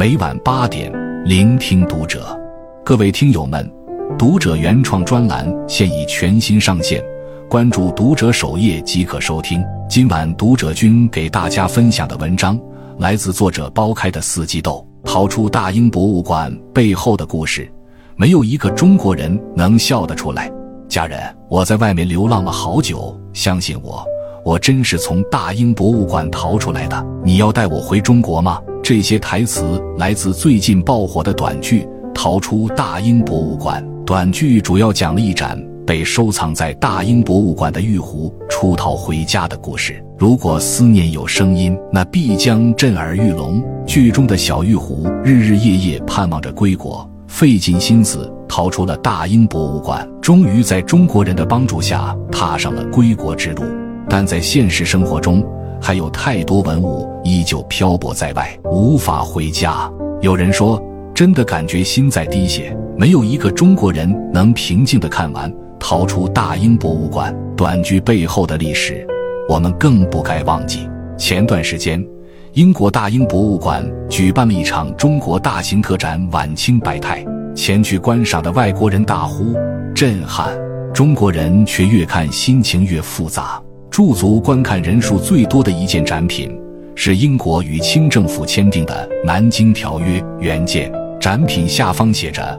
每晚八点，聆听读者。各位听友们，读者原创专栏现已全新上线，关注读者首页即可收听。今晚读者君给大家分享的文章来自作者剥开的四季豆，逃出大英博物馆背后的故事，没有一个中国人能笑得出来。家人，我在外面流浪了好久，相信我。我真是从大英博物馆逃出来的。你要带我回中国吗？这些台词来自最近爆火的短剧《逃出大英博物馆》。短剧主要讲了一盏被收藏在大英博物馆的玉壶出逃回家的故事。如果思念有声音，那必将震耳欲聋。剧中的小玉壶日日夜夜盼望着归国，费尽心思逃出了大英博物馆，终于在中国人的帮助下踏上了归国之路。但在现实生活中，还有太多文物依旧漂泊在外，无法回家。有人说，真的感觉心在滴血。没有一个中国人能平静地看完《逃出大英博物馆》短剧背后的历史，我们更不该忘记。前段时间，英国大英博物馆举办了一场中国大型特展《晚清百态》，前去观赏的外国人大呼震撼，中国人却越看心情越复杂。驻足观看人数最多的一件展品，是英国与清政府签订的《南京条约》原件。展品下方写着：“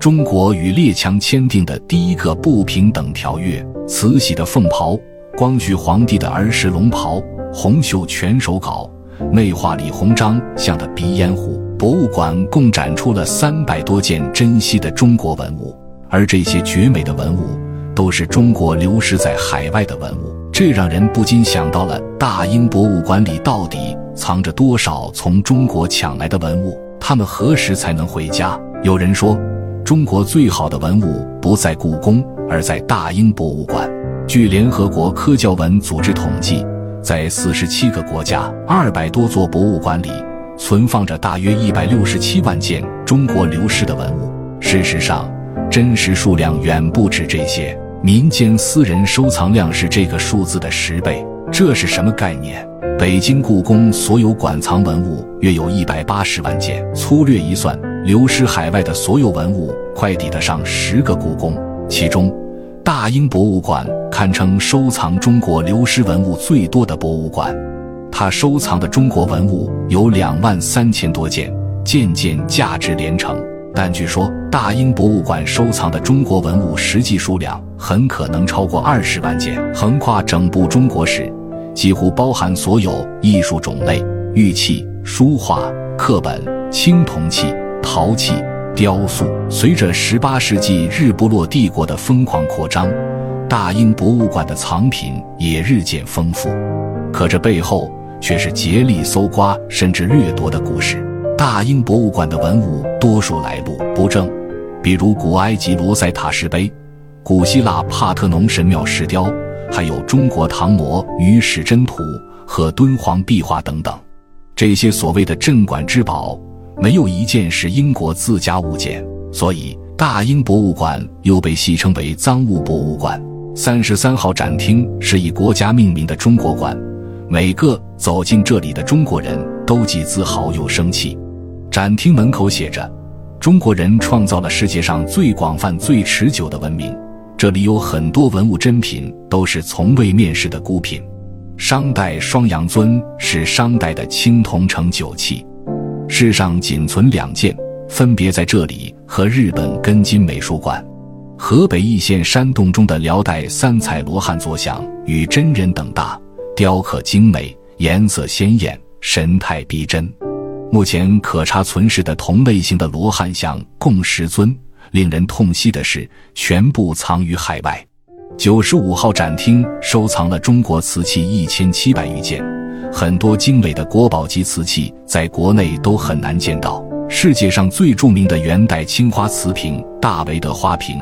中国与列强签订的第一个不平等条约。”慈禧的凤袍，光绪皇帝的儿时龙袍，红袖全手稿，内画李鸿章像的鼻烟壶。博物馆共展出了三百多件珍稀的中国文物，而这些绝美的文物，都是中国流失在海外的文物。这让人不禁想到了大英博物馆里到底藏着多少从中国抢来的文物？他们何时才能回家？有人说，中国最好的文物不在故宫，而在大英博物馆。据联合国科教文组织统计，在四十七个国家、二百多座博物馆里，存放着大约一百六十七万件中国流失的文物。事实上，真实数量远不止这些。民间私人收藏量是这个数字的十倍，这是什么概念？北京故宫所有馆藏文物约有一百八十万件，粗略一算，流失海外的所有文物快抵得上十个故宫。其中，大英博物馆堪称收藏中国流失文物最多的博物馆，它收藏的中国文物有两万三千多件，件件价值连城。但据说，大英博物馆收藏的中国文物实际数量很可能超过二十万件，横跨整部中国史，几乎包含所有艺术种类：玉器、书画、刻本、青铜器、陶器、雕塑。随着十八世纪日不落帝国的疯狂扩张，大英博物馆的藏品也日渐丰富，可这背后却是竭力搜刮甚至掠夺的故事。大英博物馆的文物多数来路不正，比如古埃及罗塞塔石碑、古希腊帕特农神庙石雕，还有中国唐嫫与史箴图和敦煌壁画等等。这些所谓的镇馆之宝，没有一件是英国自家物件，所以大英博物馆又被戏称为“赃物博物馆”。三十三号展厅是以国家命名的中国馆，每个走进这里的中国人都既自豪又生气。展厅门口写着：“中国人创造了世界上最广泛、最持久的文明。”这里有很多文物珍品，都是从未面世的孤品。商代双阳尊是商代的青铜盛酒器，世上仅存两件，分别在这里和日本根津美术馆。河北易县山洞中的辽代三彩罗汉坐像与真人等大，雕刻精美，颜色鲜艳，神态逼真。目前可查存世的同类型的罗汉像共十尊，令人痛惜的是，全部藏于海外。九十五号展厅收藏了中国瓷器一千七百余件，很多精美的国宝级瓷器在国内都很难见到。世界上最著名的元代青花瓷瓶大维德花瓶，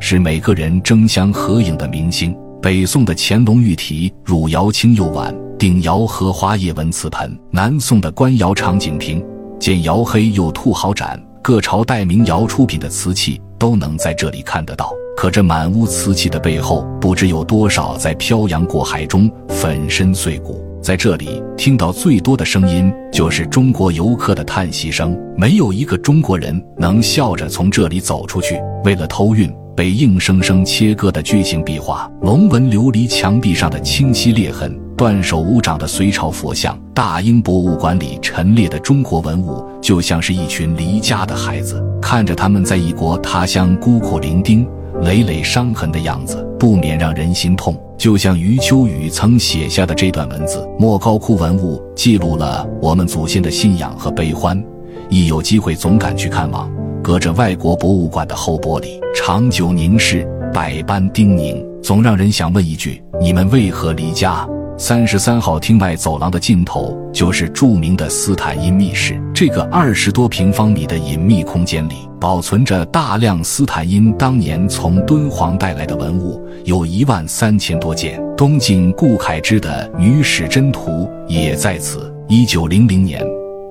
是每个人争相合影的明星。北宋的乾隆御题汝窑青釉碗。鼎窑荷花叶纹瓷盆，南宋的官窑长景瓶，见窑黑釉兔毫盏，各朝代名窑出品的瓷器都能在这里看得到。可这满屋瓷器的背后，不知有多少在漂洋过海中粉身碎骨。在这里听到最多的声音就是中国游客的叹息声，没有一个中国人能笑着从这里走出去。为了偷运，被硬生生切割的巨型壁画，龙纹琉璃墙壁上的清晰裂痕，断手无掌的隋朝佛像，大英博物馆里陈列的中国文物，就像是一群离家的孩子，看着他们在异国他乡孤苦伶仃。累累伤痕的样子，不免让人心痛。就像余秋雨曾写下的这段文字：莫高窟文物记录了我们祖先的信仰和悲欢，一有机会总赶去看望。隔着外国博物馆的厚玻璃，长久凝视，百般叮咛，总让人想问一句：你们为何离家？三十三号厅外走廊的尽头，就是著名的斯坦因密室。这个二十多平方米的隐秘空间里，保存着大量斯坦因当年从敦煌带来的文物，有一万三千多件。东晋顾恺之的《女史箴图》也在此。一九零零年，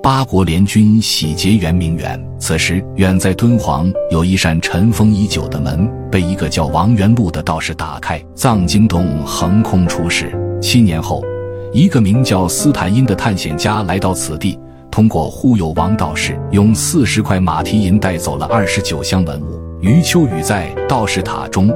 八国联军洗劫圆明园，此时远在敦煌有一扇尘封已久的门，被一个叫王元禄的道士打开，藏经洞横空出世。七年后，一个名叫斯坦因的探险家来到此地，通过忽悠王道士，用四十块马蹄银带走了二十九箱文物。余秋雨在《道士塔》中，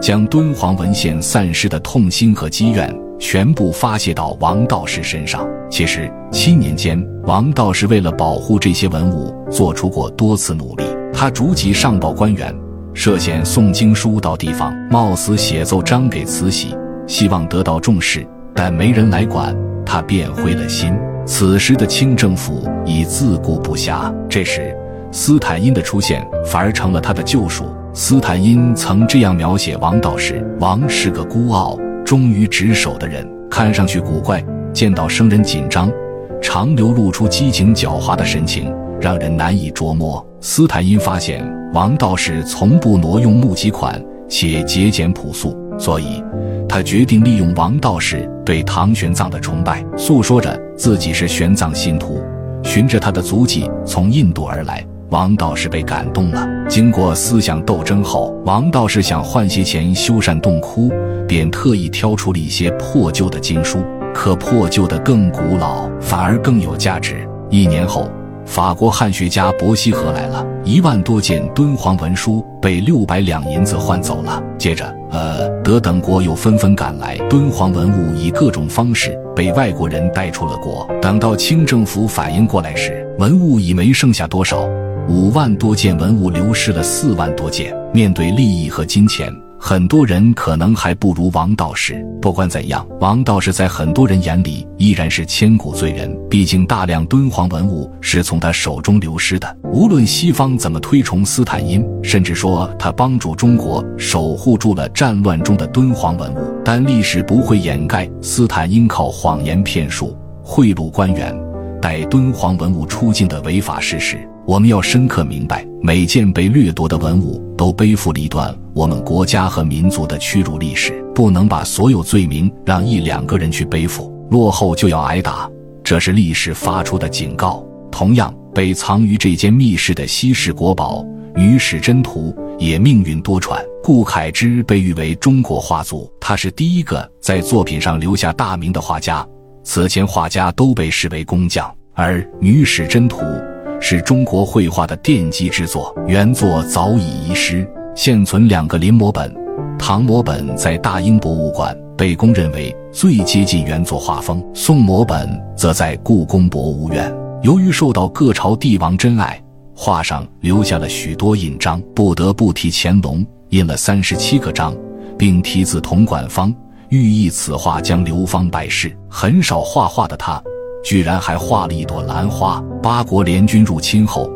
将敦煌文献散失的痛心和积怨全部发泄到王道士身上。其实，七年间，王道士为了保护这些文物，做出过多次努力。他逐级上报官员，涉嫌送经书到地方，冒死写奏章给慈禧。希望得到重视，但没人来管，他便灰了心。此时的清政府已自顾不暇。这时，斯坦因的出现反而成了他的救赎。斯坦因曾这样描写王道士：王是个孤傲、忠于职守的人，看上去古怪，见到生人紧张，常流露出激情狡猾的神情，让人难以捉摸。斯坦因发现王道士从不挪用募集款，且节俭朴素，所以。他决定利用王道士对唐玄奘的崇拜，诉说着自己是玄奘信徒，循着他的足迹从印度而来。王道士被感动了。经过思想斗争后，王道士想换些钱修缮洞窟，便特意挑出了一些破旧的经书。可破旧的更古老，反而更有价值。一年后。法国汉学家伯希和来了，一万多件敦煌文书被六百两银子换走了。接着，呃，德等国又纷纷赶来，敦煌文物以各种方式被外国人带出了国。等到清政府反应过来时，文物已没剩下多少，五万多件文物流失了四万多件。面对利益和金钱。很多人可能还不如王道士。不管怎样，王道士在很多人眼里依然是千古罪人。毕竟，大量敦煌文物是从他手中流失的。无论西方怎么推崇斯坦因，甚至说他帮助中国守护住了战乱中的敦煌文物，但历史不会掩盖斯坦因靠谎言骗术、贿赂官员、带敦煌文物出境的违法事实。我们要深刻明白，每件被掠夺的文物都背负了一段我们国家和民族的屈辱历史，不能把所有罪名让一两个人去背负。落后就要挨打，这是历史发出的警告。同样，被藏于这间密室的稀世国宝《女史箴图》也命运多舛。顾恺之被誉为中国画祖，他是第一个在作品上留下大名的画家。此前画家都被视为工匠，而《女史箴图》。是中国绘画的奠基之作，原作早已遗失，现存两个临摹本。唐摹本在大英博物馆，被公认为最接近原作画风；宋摹本则在故宫博物院。由于受到各朝帝王珍爱，画上留下了许多印章，不得不提乾隆印了三十七个章，并题字“同管方”，寓意此画将流芳百世。很少画画的他。居然还画了一朵兰花。八国联军入侵后，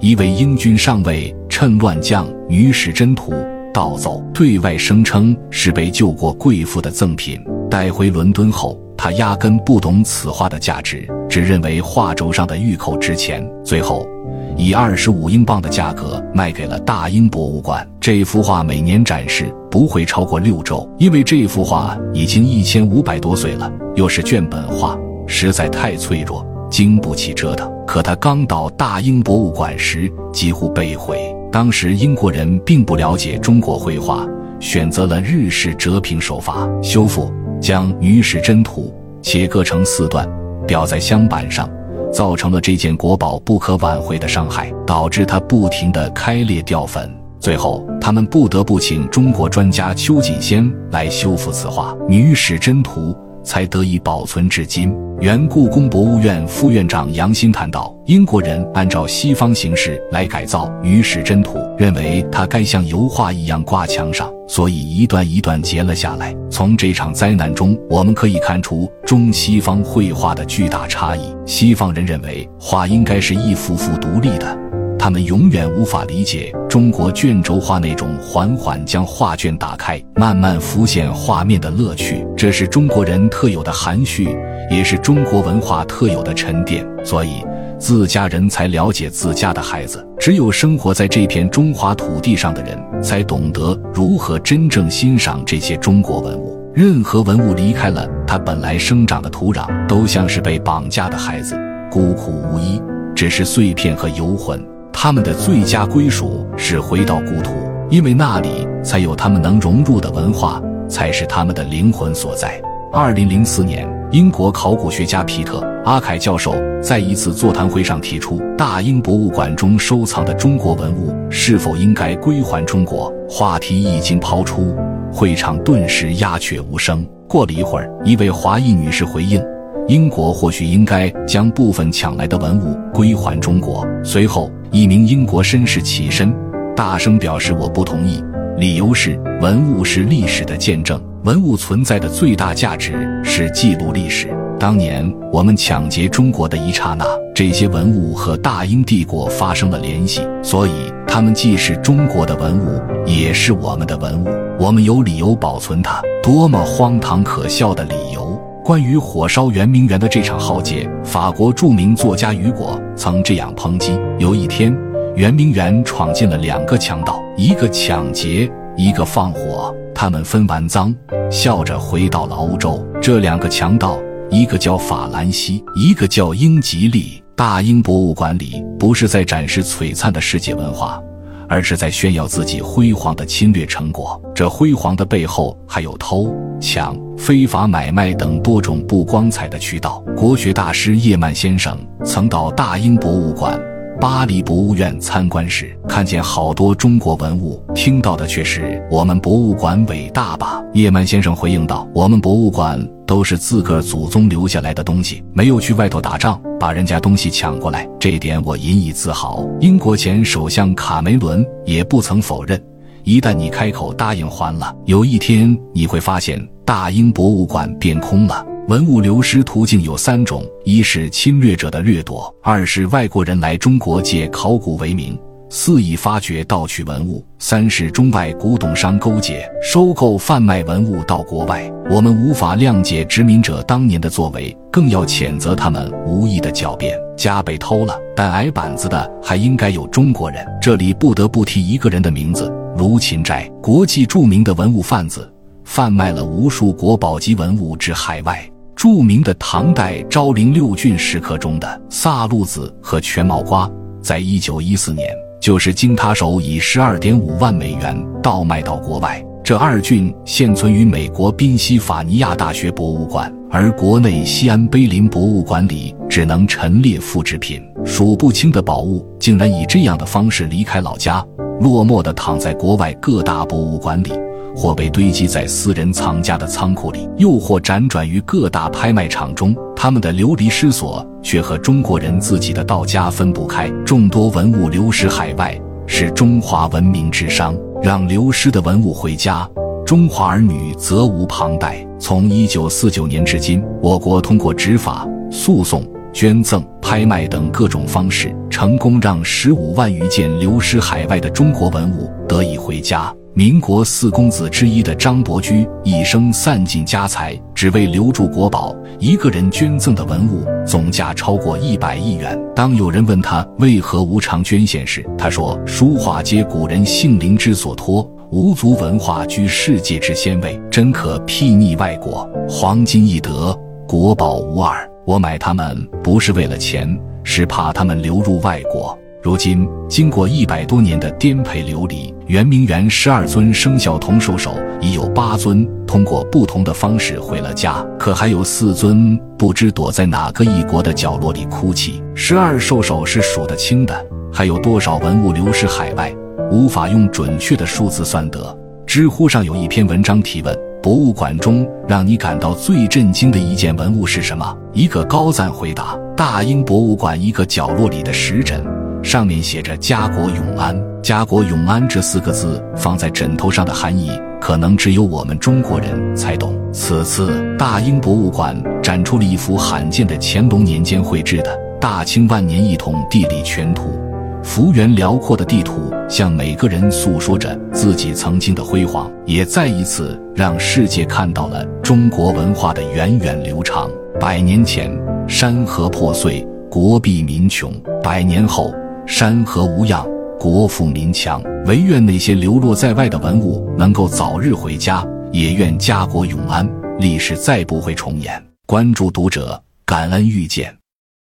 一位英军上尉 趁乱将《女史箴图》盗走，对外声称是被救过贵妇的赠品。带回伦敦后，他压根不懂此画的价值，只认为画轴上的玉扣值钱。最后，以二十五英镑的价格卖给了大英博物馆。这幅画每年展示不会超过六周，因为这幅画已经一千五百多岁了，又是卷本画。实在太脆弱，经不起折腾。可他刚到大英博物馆时，几乎被毁。当时英国人并不了解中国绘画，选择了日式折屏手法修复，将《女史箴图》切割成四段，裱在镶板上，造成了这件国宝不可挽回的伤害，导致它不停的开裂掉粉。最后，他们不得不请中国专家邱锦先来修复此画《女史箴图》。才得以保存至今。原故宫博物院副院长杨新谈到，英国人按照西方形式来改造《女史箴图》，认为它该像油画一样挂墙上，所以一段一段截了下来。从这场灾难中，我们可以看出中西方绘画的巨大差异。西方人认为画应该是一幅幅独立的。他们永远无法理解中国卷轴画那种缓缓将画卷打开、慢慢浮现画面的乐趣。这是中国人特有的含蓄，也是中国文化特有的沉淀。所以，自家人才了解自家的孩子。只有生活在这片中华土地上的人，才懂得如何真正欣赏这些中国文物。任何文物离开了它本来生长的土壤，都像是被绑架的孩子，孤苦无依，只是碎片和游魂。他们的最佳归属是回到故土，因为那里才有他们能融入的文化，才是他们的灵魂所在。二零零四年，英国考古学家皮特·阿凯教授在一次座谈会上提出，大英博物馆中收藏的中国文物是否应该归还中国。话题一经抛出，会场顿时鸦雀无声。过了一会儿，一位华裔女士回应。英国或许应该将部分抢来的文物归还中国。随后，一名英国绅士起身，大声表示：“我不同意。”理由是，文物是历史的见证，文物存在的最大价值是记录历史。当年我们抢劫中国的一刹那，这些文物和大英帝国发生了联系，所以它们既是中国的文物，也是我们的文物。我们有理由保存它。多么荒唐可笑的理由！关于火烧圆明园的这场浩劫，法国著名作家雨果曾这样抨击：有一天，圆明园闯进了两个强盗，一个抢劫，一个放火。他们分完赃，笑着回到了欧洲。这两个强盗，一个叫法兰西，一个叫英吉利。大英博物馆里不是在展示璀璨的世界文化。而是在炫耀自己辉煌的侵略成果。这辉煌的背后，还有偷抢、非法买卖等多种不光彩的渠道。国学大师叶曼先生曾到大英博物馆。巴黎博物院参观时，看见好多中国文物，听到的却是“我们博物馆伟大吧”。叶曼先生回应道：“我们博物馆都是自个儿祖宗留下来的东西，没有去外头打仗，把人家东西抢过来，这点我引以自豪。”英国前首相卡梅伦也不曾否认：“一旦你开口答应还了，有一天你会发现大英博物馆变空了。”文物流失途径有三种：一是侵略者的掠夺；二是外国人来中国借考古为名肆意发掘盗取文物；三是中外古董商勾结收购贩卖文物到国外。我们无法谅解殖民者当年的作为，更要谴责他们无意的狡辩。家被偷了，但挨板子的还应该有中国人。这里不得不提一个人的名字：卢芹斋，国际著名的文物贩子，贩卖了无数国宝级文物至海外。著名的唐代昭陵六骏石刻中的萨路子和全毛瓜，在一九一四年就是经他手以十二点五万美元倒卖到国外。这二骏现存于美国宾夕法尼亚大学博物馆，而国内西安碑林博物馆里只能陈列复制品。数不清的宝物竟然以这样的方式离开老家，落寞地躺在国外各大博物馆里。或被堆积在私人藏家的仓库里，又或辗转于各大拍卖场中，他们的流离失所却和中国人自己的到家分不开。众多文物流失海外，是中华文明之伤。让流失的文物回家，中华儿女责无旁贷。从一九四九年至今，我国通过执法、诉讼、捐赠、拍卖等各种方式，成功让十五万余件流失海外的中国文物得以回家。民国四公子之一的张伯驹一生散尽家财，只为留住国宝。一个人捐赠的文物总价超过一百亿元。当有人问他为何无偿捐献时，他说：“书画皆古人性灵之所托，无足文化居世界之先位，真可睥睨外国。黄金易得，国宝无二。我买它们不是为了钱，是怕它们流入外国。”如今，经过一百多年的颠沛流离，圆明园十二尊生肖铜兽首已有八尊通过不同的方式回了家，可还有四尊不知躲在哪个异国的角落里哭泣。十二兽首是数得清的，还有多少文物流失海外，无法用准确的数字算得。知乎上有一篇文章提问：博物馆中让你感到最震惊的一件文物是什么？一个高赞回答：大英博物馆一个角落里的石枕。上面写着“家国永安”，“家国永安”这四个字放在枕头上的含义，可能只有我们中国人才懂。此次大英博物馆展出了一幅罕见的乾隆年间绘制的大清万年一统地理全图，幅员辽阔的地图向每个人诉说着自己曾经的辉煌，也再一次让世界看到了中国文化的源远流长。百年前，山河破碎，国弊民穷；百年后，山河无恙，国富民强。唯愿那些流落在外的文物能够早日回家，也愿家国永安，历史再不会重演。关注读者，感恩遇见。